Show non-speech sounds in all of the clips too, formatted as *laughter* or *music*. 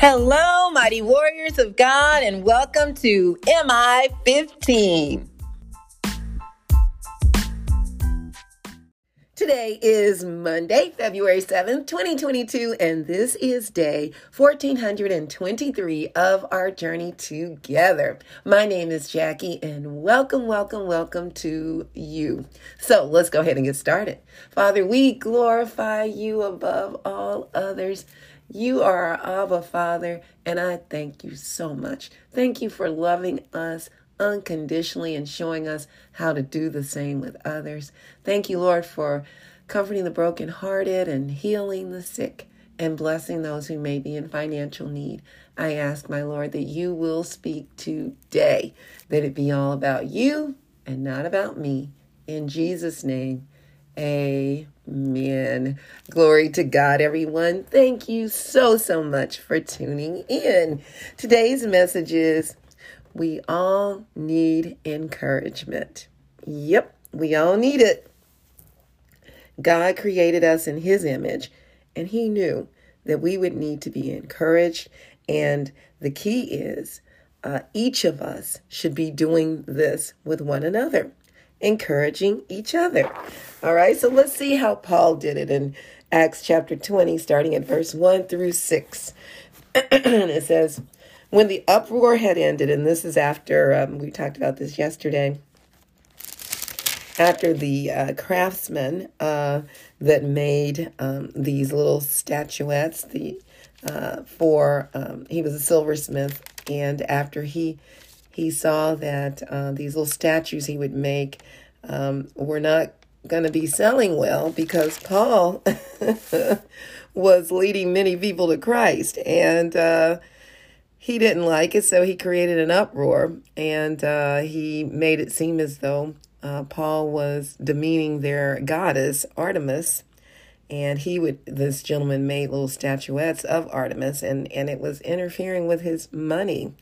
Hello, mighty warriors of God, and welcome to MI 15. Today is Monday, February 7th, 2022, and this is day 1423 of our journey together. My name is Jackie, and welcome, welcome, welcome to you. So let's go ahead and get started. Father, we glorify you above all others. You are our Abba Father, and I thank you so much. Thank you for loving us unconditionally and showing us how to do the same with others. Thank you, Lord, for comforting the brokenhearted and healing the sick and blessing those who may be in financial need. I ask, my Lord, that you will speak today, that it be all about you and not about me. In Jesus' name, Amen. Glory to God, everyone. Thank you so, so much for tuning in. Today's message is we all need encouragement. Yep, we all need it. God created us in His image, and He knew that we would need to be encouraged. And the key is uh, each of us should be doing this with one another encouraging each other. All right, so let's see how Paul did it in Acts chapter 20, starting at verse 1 through 6. *clears throat* it says, When the uproar had ended, and this is after, um, we talked about this yesterday, after the uh, craftsmen uh, that made um, these little statuettes, the uh, for um, he was a silversmith, and after he he saw that uh, these little statues he would make um, were not going to be selling well because Paul *laughs* was leading many people to Christ. And uh, he didn't like it, so he created an uproar and uh, he made it seem as though uh, Paul was demeaning their goddess, Artemis. And he would, this gentleman made little statuettes of Artemis, and, and it was interfering with his money.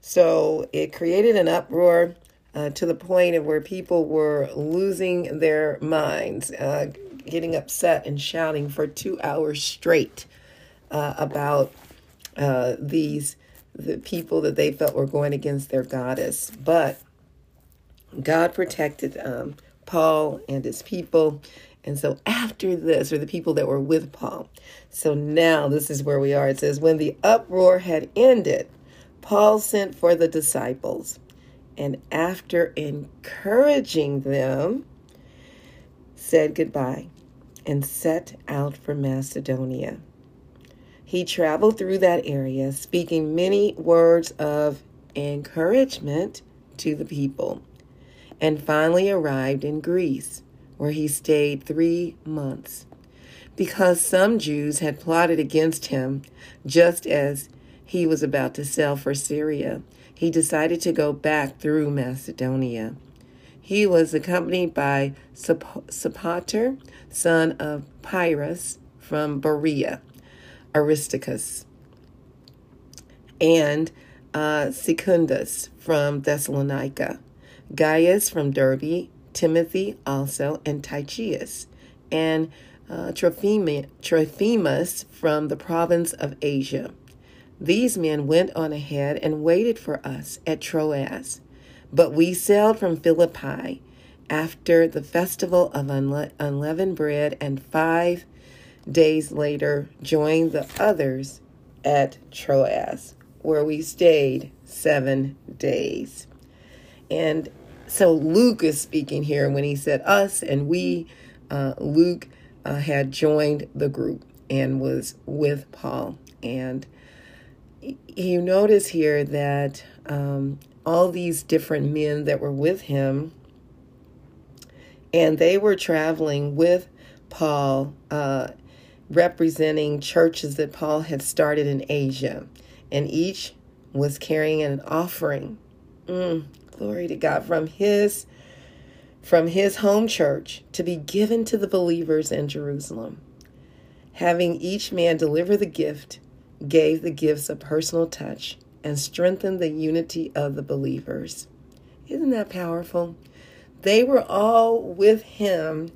So it created an uproar uh, to the point of where people were losing their minds, uh, getting upset and shouting for two hours straight uh, about uh, these the people that they felt were going against their goddess. But God protected um, Paul and his people. And so after this, or the people that were with Paul. So now this is where we are. It says, When the uproar had ended, Paul sent for the disciples, and after encouraging them, said goodbye and set out for Macedonia. He traveled through that area, speaking many words of encouragement to the people, and finally arrived in Greece, where he stayed three months. Because some Jews had plotted against him, just as he was about to sail for Syria, he decided to go back through Macedonia. He was accompanied by Sopater, son of Pyrrhus from Berea, Aristarchus, and uh, Secundus from Thessalonica, Gaius from Derbe, Timothy also, and Tychicus, and uh, Trophimus from the province of Asia. These men went on ahead and waited for us at Troas. But we sailed from Philippi after the festival of unle- unleavened bread, and five days later joined the others at Troas, where we stayed seven days. And so Luke is speaking here when he said us and we. Uh, Luke uh, had joined the group and was with Paul. And you notice here that um, all these different men that were with him, and they were traveling with Paul, uh, representing churches that Paul had started in Asia, and each was carrying an offering. Mm, glory to God from his from his home church to be given to the believers in Jerusalem. Having each man deliver the gift gave the gifts a personal touch and strengthened the unity of the believers. Isn't that powerful? They were all with him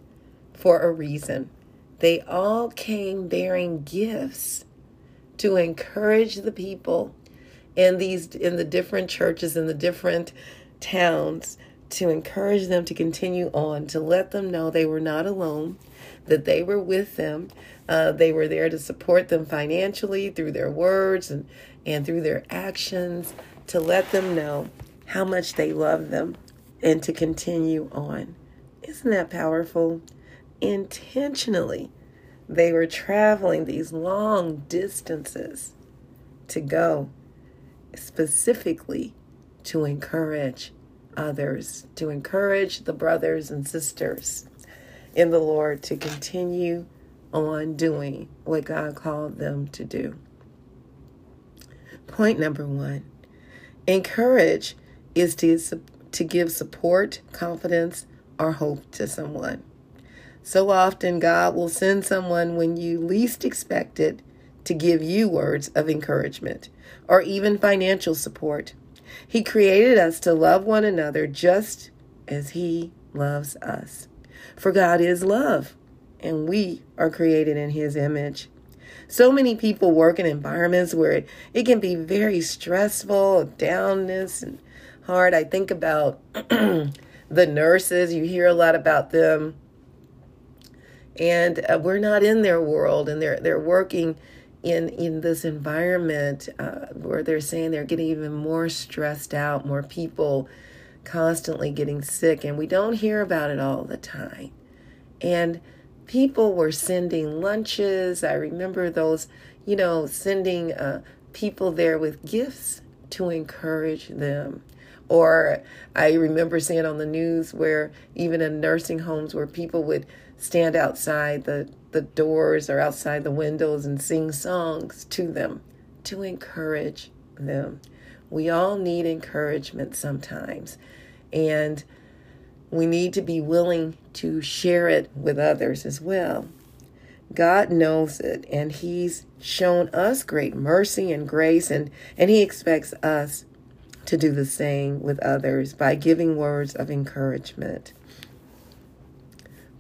for a reason. They all came bearing gifts to encourage the people in these in the different churches in the different towns to encourage them to continue on, to let them know they were not alone, that they were with them. Uh, they were there to support them financially through their words and, and through their actions, to let them know how much they love them and to continue on. Isn't that powerful? Intentionally, they were traveling these long distances to go specifically to encourage others, to encourage the brothers and sisters in the Lord to continue on doing what God called them to do. Point number one encourage is to, to give support, confidence, or hope to someone. So often, God will send someone when you least expect it to give you words of encouragement or even financial support. He created us to love one another just as He loves us. For God is love, and we are created in His image. So many people work in environments where it, it can be very stressful, downness, and hard. I think about *clears throat* the nurses, you hear a lot about them. And uh, we're not in their world, and they're they're working in in this environment uh, where they're saying they're getting even more stressed out, more people constantly getting sick, and we don't hear about it all the time. And people were sending lunches. I remember those, you know, sending uh, people there with gifts to encourage them. Or I remember seeing on the news where even in nursing homes where people would stand outside the the doors or outside the windows and sing songs to them to encourage them. We all need encouragement sometimes, and we need to be willing to share it with others as well. God knows it, and He's shown us great mercy and grace, and, and He expects us to do the same with others by giving words of encouragement.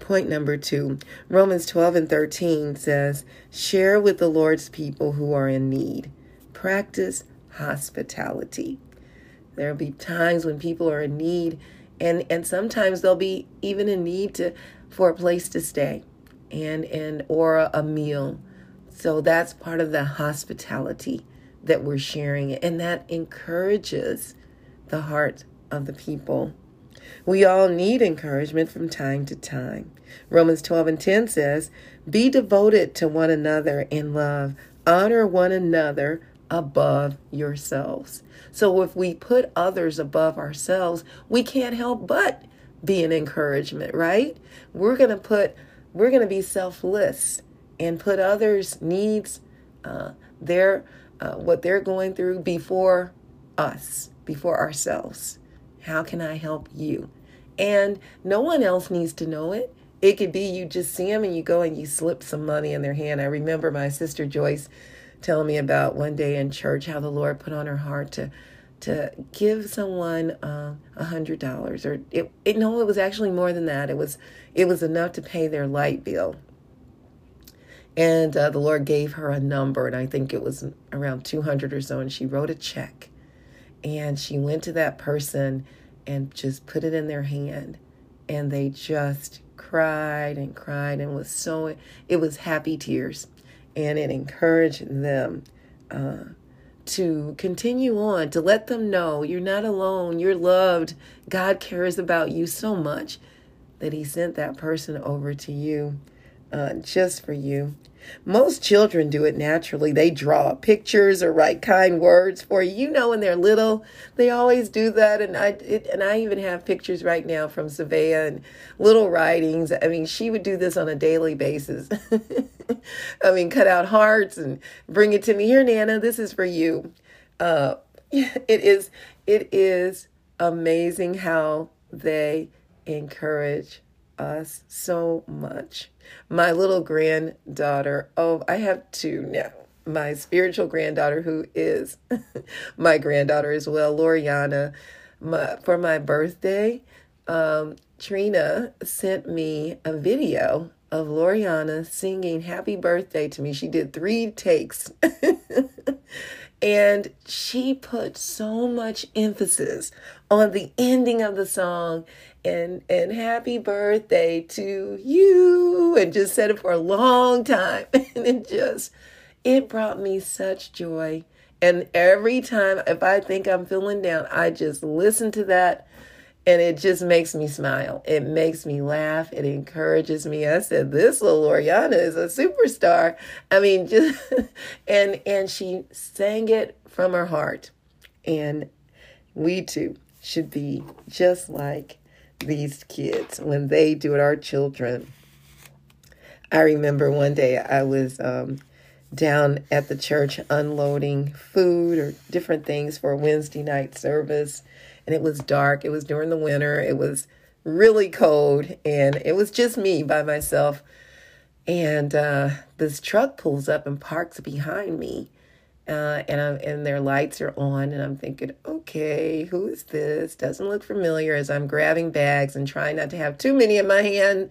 Point number two Romans 12 and 13 says, Share with the Lord's people who are in need. Practice hospitality. There'll be times when people are in need, and, and sometimes they'll be even in need to for a place to stay and, and or a meal. So that's part of the hospitality that we're sharing, and that encourages the heart of the people. We all need encouragement from time to time. Romans 12 and 10 says, Be devoted to one another in love, honor one another above yourselves. So if we put others above ourselves, we can't help but be an encouragement, right? We're going to put, we're going to be selfless and put others' needs, uh, their, uh, what they're going through before us, before ourselves. How can I help you? And no one else needs to know it. It could be you just see them and you go and you slip some money in their hand. I remember my sister Joyce telling me about one day in church how the Lord put on her heart to to give someone uh, a uh, hundred dollars or it, it no it was actually more than that it was it was enough to pay their light bill and uh, the lord gave her a number and i think it was around 200 or so and she wrote a check and she went to that person and just put it in their hand. And they just cried and cried and was so, it was happy tears. And it encouraged them uh, to continue on, to let them know you're not alone, you're loved. God cares about you so much that He sent that person over to you uh, just for you. Most children do it naturally. They draw pictures or write kind words for you. You know, when they're little, they always do that. And I it, and I even have pictures right now from Savea and little writings. I mean, she would do this on a daily basis. *laughs* I mean, cut out hearts and bring it to me. Here, Nana, this is for you. Uh, *laughs* it is it is amazing how they encourage us so much. My little granddaughter, oh, I have two now. My spiritual granddaughter, who is *laughs* my granddaughter as well, Loriana, my, for my birthday, um, Trina sent me a video of Loriana singing happy birthday to me. She did three takes. *laughs* and she put so much emphasis on the ending of the song and and happy birthday to you and just said it for a long time. *laughs* And it just it brought me such joy. And every time if i think i'm feeling down i just listen to that and it just makes me smile. It makes me laugh. It encourages me. I said, "This little Loriana is a superstar." I mean, *laughs* just and and she sang it from her heart, and we too should be just like these kids when they do it. Our children. I remember one day I was um, down at the church unloading food or different things for Wednesday night service and it was dark. It was during the winter. It was really cold, and it was just me by myself. And uh, this truck pulls up and parks behind me, uh, and I'm, and their lights are on, and I'm thinking, okay, who is this? Doesn't look familiar. As I'm grabbing bags and trying not to have too many in my hand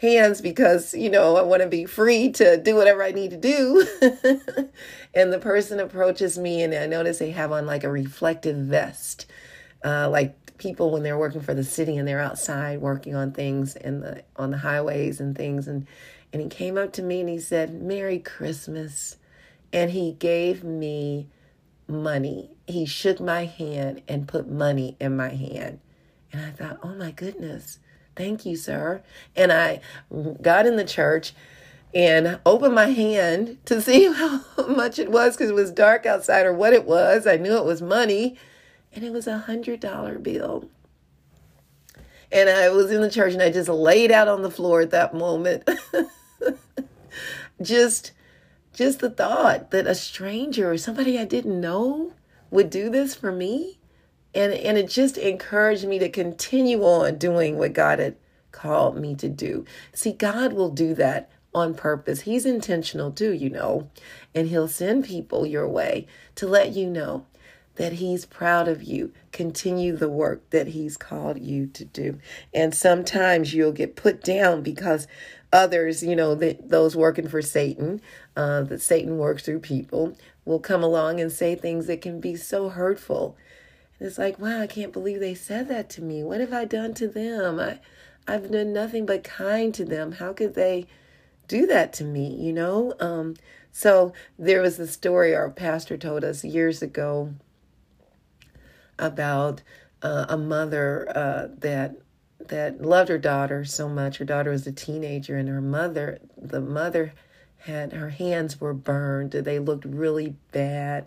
hands because you know I want to be free to do whatever I need to do. *laughs* and the person approaches me, and I notice they have on like a reflective vest uh, like people when they're working for the city and they're outside working on things in the on the highways and things and and he came up to me and he said merry christmas. And he gave me money. He shook my hand and put money in my hand. And i thought oh my goodness. Thank you sir. And i got in the church and opened my hand to see *laughs* how much it was because it was dark outside or what it was. I knew it was money and it was a hundred dollar bill. And I was in the church and I just laid out on the floor at that moment. *laughs* just just the thought that a stranger or somebody I didn't know would do this for me. And and it just encouraged me to continue on doing what God had called me to do. See, God will do that on purpose. He's intentional too, you know. And he'll send people your way to let you know that He's proud of you. Continue the work that He's called you to do. And sometimes you'll get put down because others, you know, that those working for Satan, uh, that Satan works through people, will come along and say things that can be so hurtful. And it's like, wow, I can't believe they said that to me. What have I done to them? I, I've done nothing but kind to them. How could they do that to me? You know. Um, so there was a story our pastor told us years ago about uh, a mother uh, that that loved her daughter so much. Her daughter was a teenager, and her mother, the mother, had her hands were burned. They looked really bad,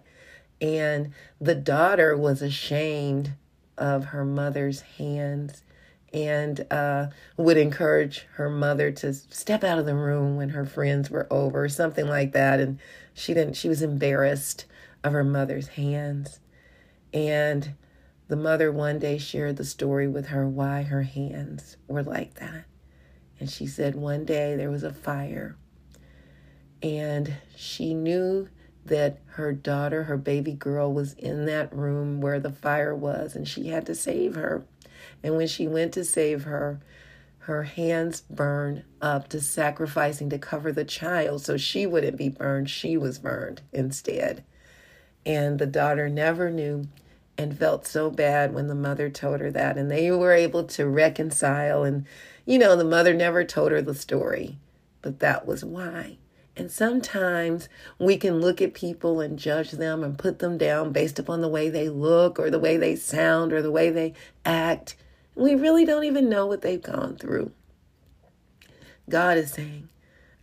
and the daughter was ashamed of her mother's hands and uh, would encourage her mother to step out of the room when her friends were over, something like that. And she didn't. She was embarrassed of her mother's hands. And the mother one day shared the story with her why her hands were like that. And she said one day there was a fire, and she knew that her daughter, her baby girl, was in that room where the fire was, and she had to save her. And when she went to save her, her hands burned up to sacrificing to cover the child so she wouldn't be burned. She was burned instead. And the daughter never knew and felt so bad when the mother told her that. And they were able to reconcile. And, you know, the mother never told her the story, but that was why. And sometimes we can look at people and judge them and put them down based upon the way they look or the way they sound or the way they act. We really don't even know what they've gone through. God is saying,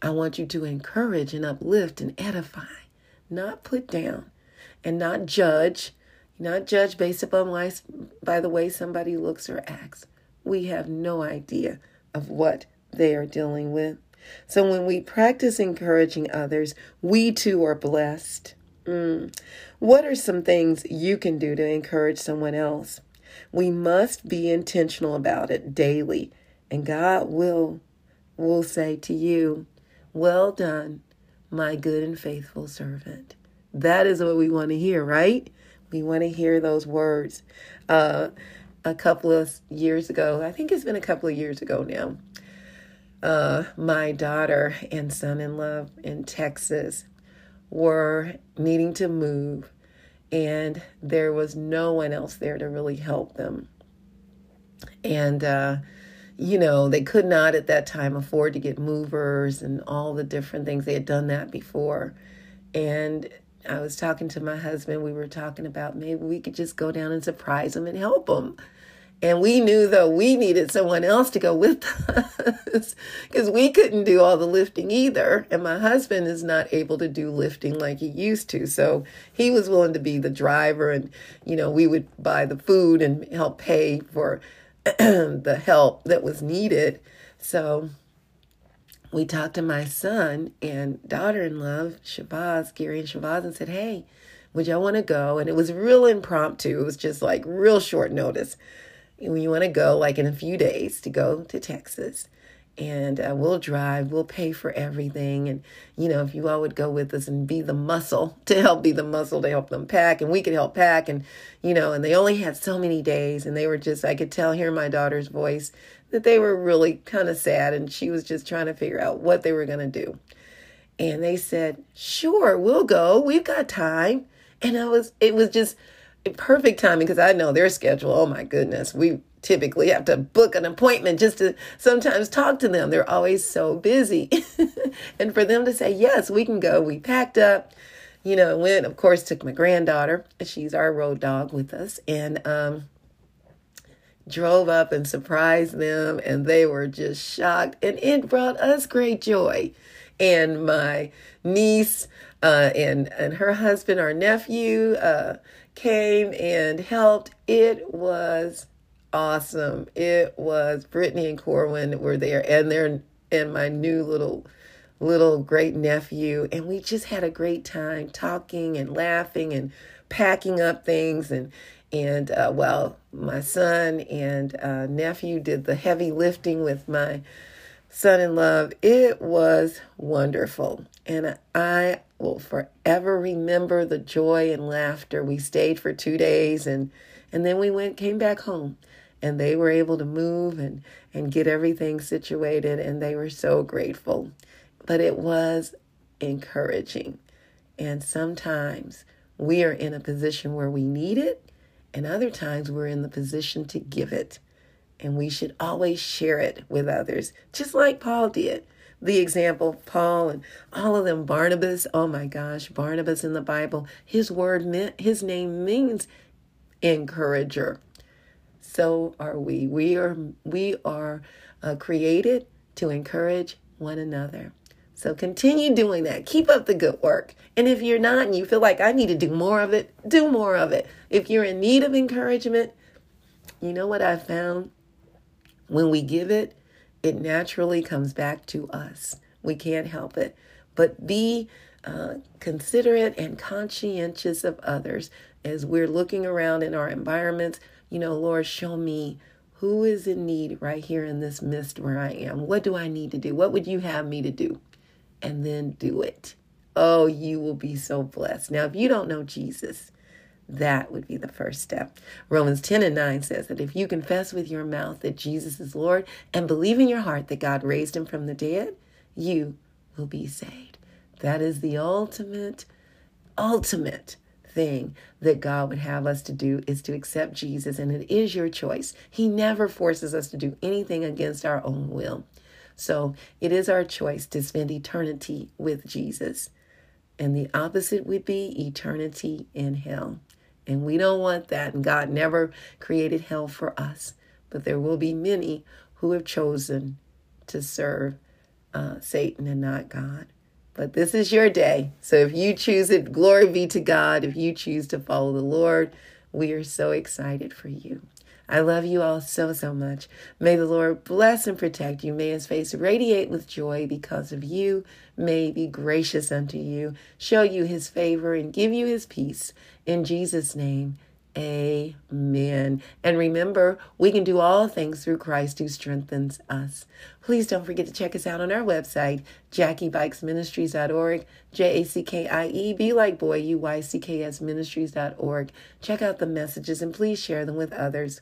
I want you to encourage and uplift and edify, not put down and not judge not judge based upon why, by the way somebody looks or acts. We have no idea of what they are dealing with. So when we practice encouraging others, we too are blessed. Mm. What are some things you can do to encourage someone else? We must be intentional about it daily, and God will will say to you, "Well done, my good and faithful servant." That is what we want to hear, right? We want to hear those words. Uh, a couple of years ago, I think it's been a couple of years ago now, uh, my daughter and son in law in Texas were needing to move, and there was no one else there to really help them. And, uh, you know, they could not at that time afford to get movers and all the different things. They had done that before. And I was talking to my husband. We were talking about maybe we could just go down and surprise them and help them. And we knew though we needed someone else to go with *laughs* us because we couldn't do all the lifting either. And my husband is not able to do lifting like he used to. So he was willing to be the driver and, you know, we would buy the food and help pay for *clears throat* the help that was needed. So we talked to my son and daughter in law, Shabazz, Gary and Shabazz, and said, Hey, would y'all want to go? And it was real impromptu. It was just like real short notice you want to go like in a few days to go to Texas and uh, we'll drive, we'll pay for everything. And, you know, if you all would go with us and be the muscle *laughs* to help be the muscle to help them pack, and we could help pack. And, you know, and they only had so many days, and they were just, I could tell, hear my daughter's voice, that they were really kind of sad. And she was just trying to figure out what they were going to do. And they said, sure, we'll go. We've got time. And I was, it was just, perfect timing because I know their schedule. Oh my goodness. We typically have to book an appointment just to sometimes talk to them. They're always so busy. *laughs* and for them to say, yes, we can go. We packed up, you know, went, of course, took my granddaughter. She's our road dog with us. And, um, drove up and surprised them and they were just shocked and it brought us great joy and my niece uh, and and her husband our nephew uh, came and helped. It was awesome. It was Brittany and Corwin were there and their and my new little little great nephew and we just had a great time talking and laughing and packing up things and and uh, well my son and uh, nephew did the heavy lifting with my son in love it was wonderful and i will forever remember the joy and laughter. We stayed for two days and and then we went came back home and they were able to move and and get everything situated and they were so grateful. But it was encouraging. And sometimes we are in a position where we need it and other times we're in the position to give it. And we should always share it with others, just like Paul did the example, Paul and all of them, Barnabas. Oh my gosh, Barnabas in the Bible, his word meant, his name means encourager. So are we. We are we are uh, created to encourage one another. So continue doing that. Keep up the good work. And if you're not and you feel like I need to do more of it, do more of it. If you're in need of encouragement, you know what I found? When we give it, it naturally comes back to us. We can't help it. But be uh, considerate and conscientious of others as we're looking around in our environments. You know, Lord, show me who is in need right here in this midst where I am. What do I need to do? What would you have me to do? And then do it. Oh, you will be so blessed. Now, if you don't know Jesus, that would be the first step. Romans 10 and 9 says that if you confess with your mouth that Jesus is Lord and believe in your heart that God raised him from the dead, you will be saved. That is the ultimate, ultimate thing that God would have us to do is to accept Jesus, and it is your choice. He never forces us to do anything against our own will. So it is our choice to spend eternity with Jesus. And the opposite would be eternity in hell. And we don't want that. And God never created hell for us. But there will be many who have chosen to serve uh, Satan and not God. But this is your day. So if you choose it, glory be to God. If you choose to follow the Lord, we are so excited for you. I love you all so, so much. May the Lord bless and protect you. May his face radiate with joy because of you. May he be gracious unto you, show you his favor, and give you his peace. In Jesus' name, amen. And remember, we can do all things through Christ who strengthens us. Please don't forget to check us out on our website, JackieBuycksMinistries.org, J A C K I E, be like boy, U Y C K S Ministries.org. Check out the messages and please share them with others.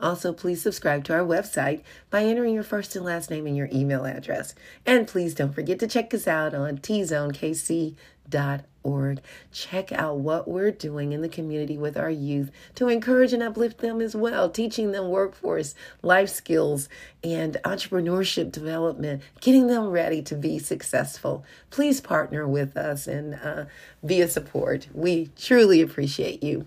Also, please subscribe to our website by entering your first and last name and your email address. And please don't forget to check us out on tzonekc.org. Check out what we're doing in the community with our youth to encourage and uplift them as well, teaching them workforce, life skills, and entrepreneurship development, getting them ready to be successful. Please partner with us and uh, be a support. We truly appreciate you.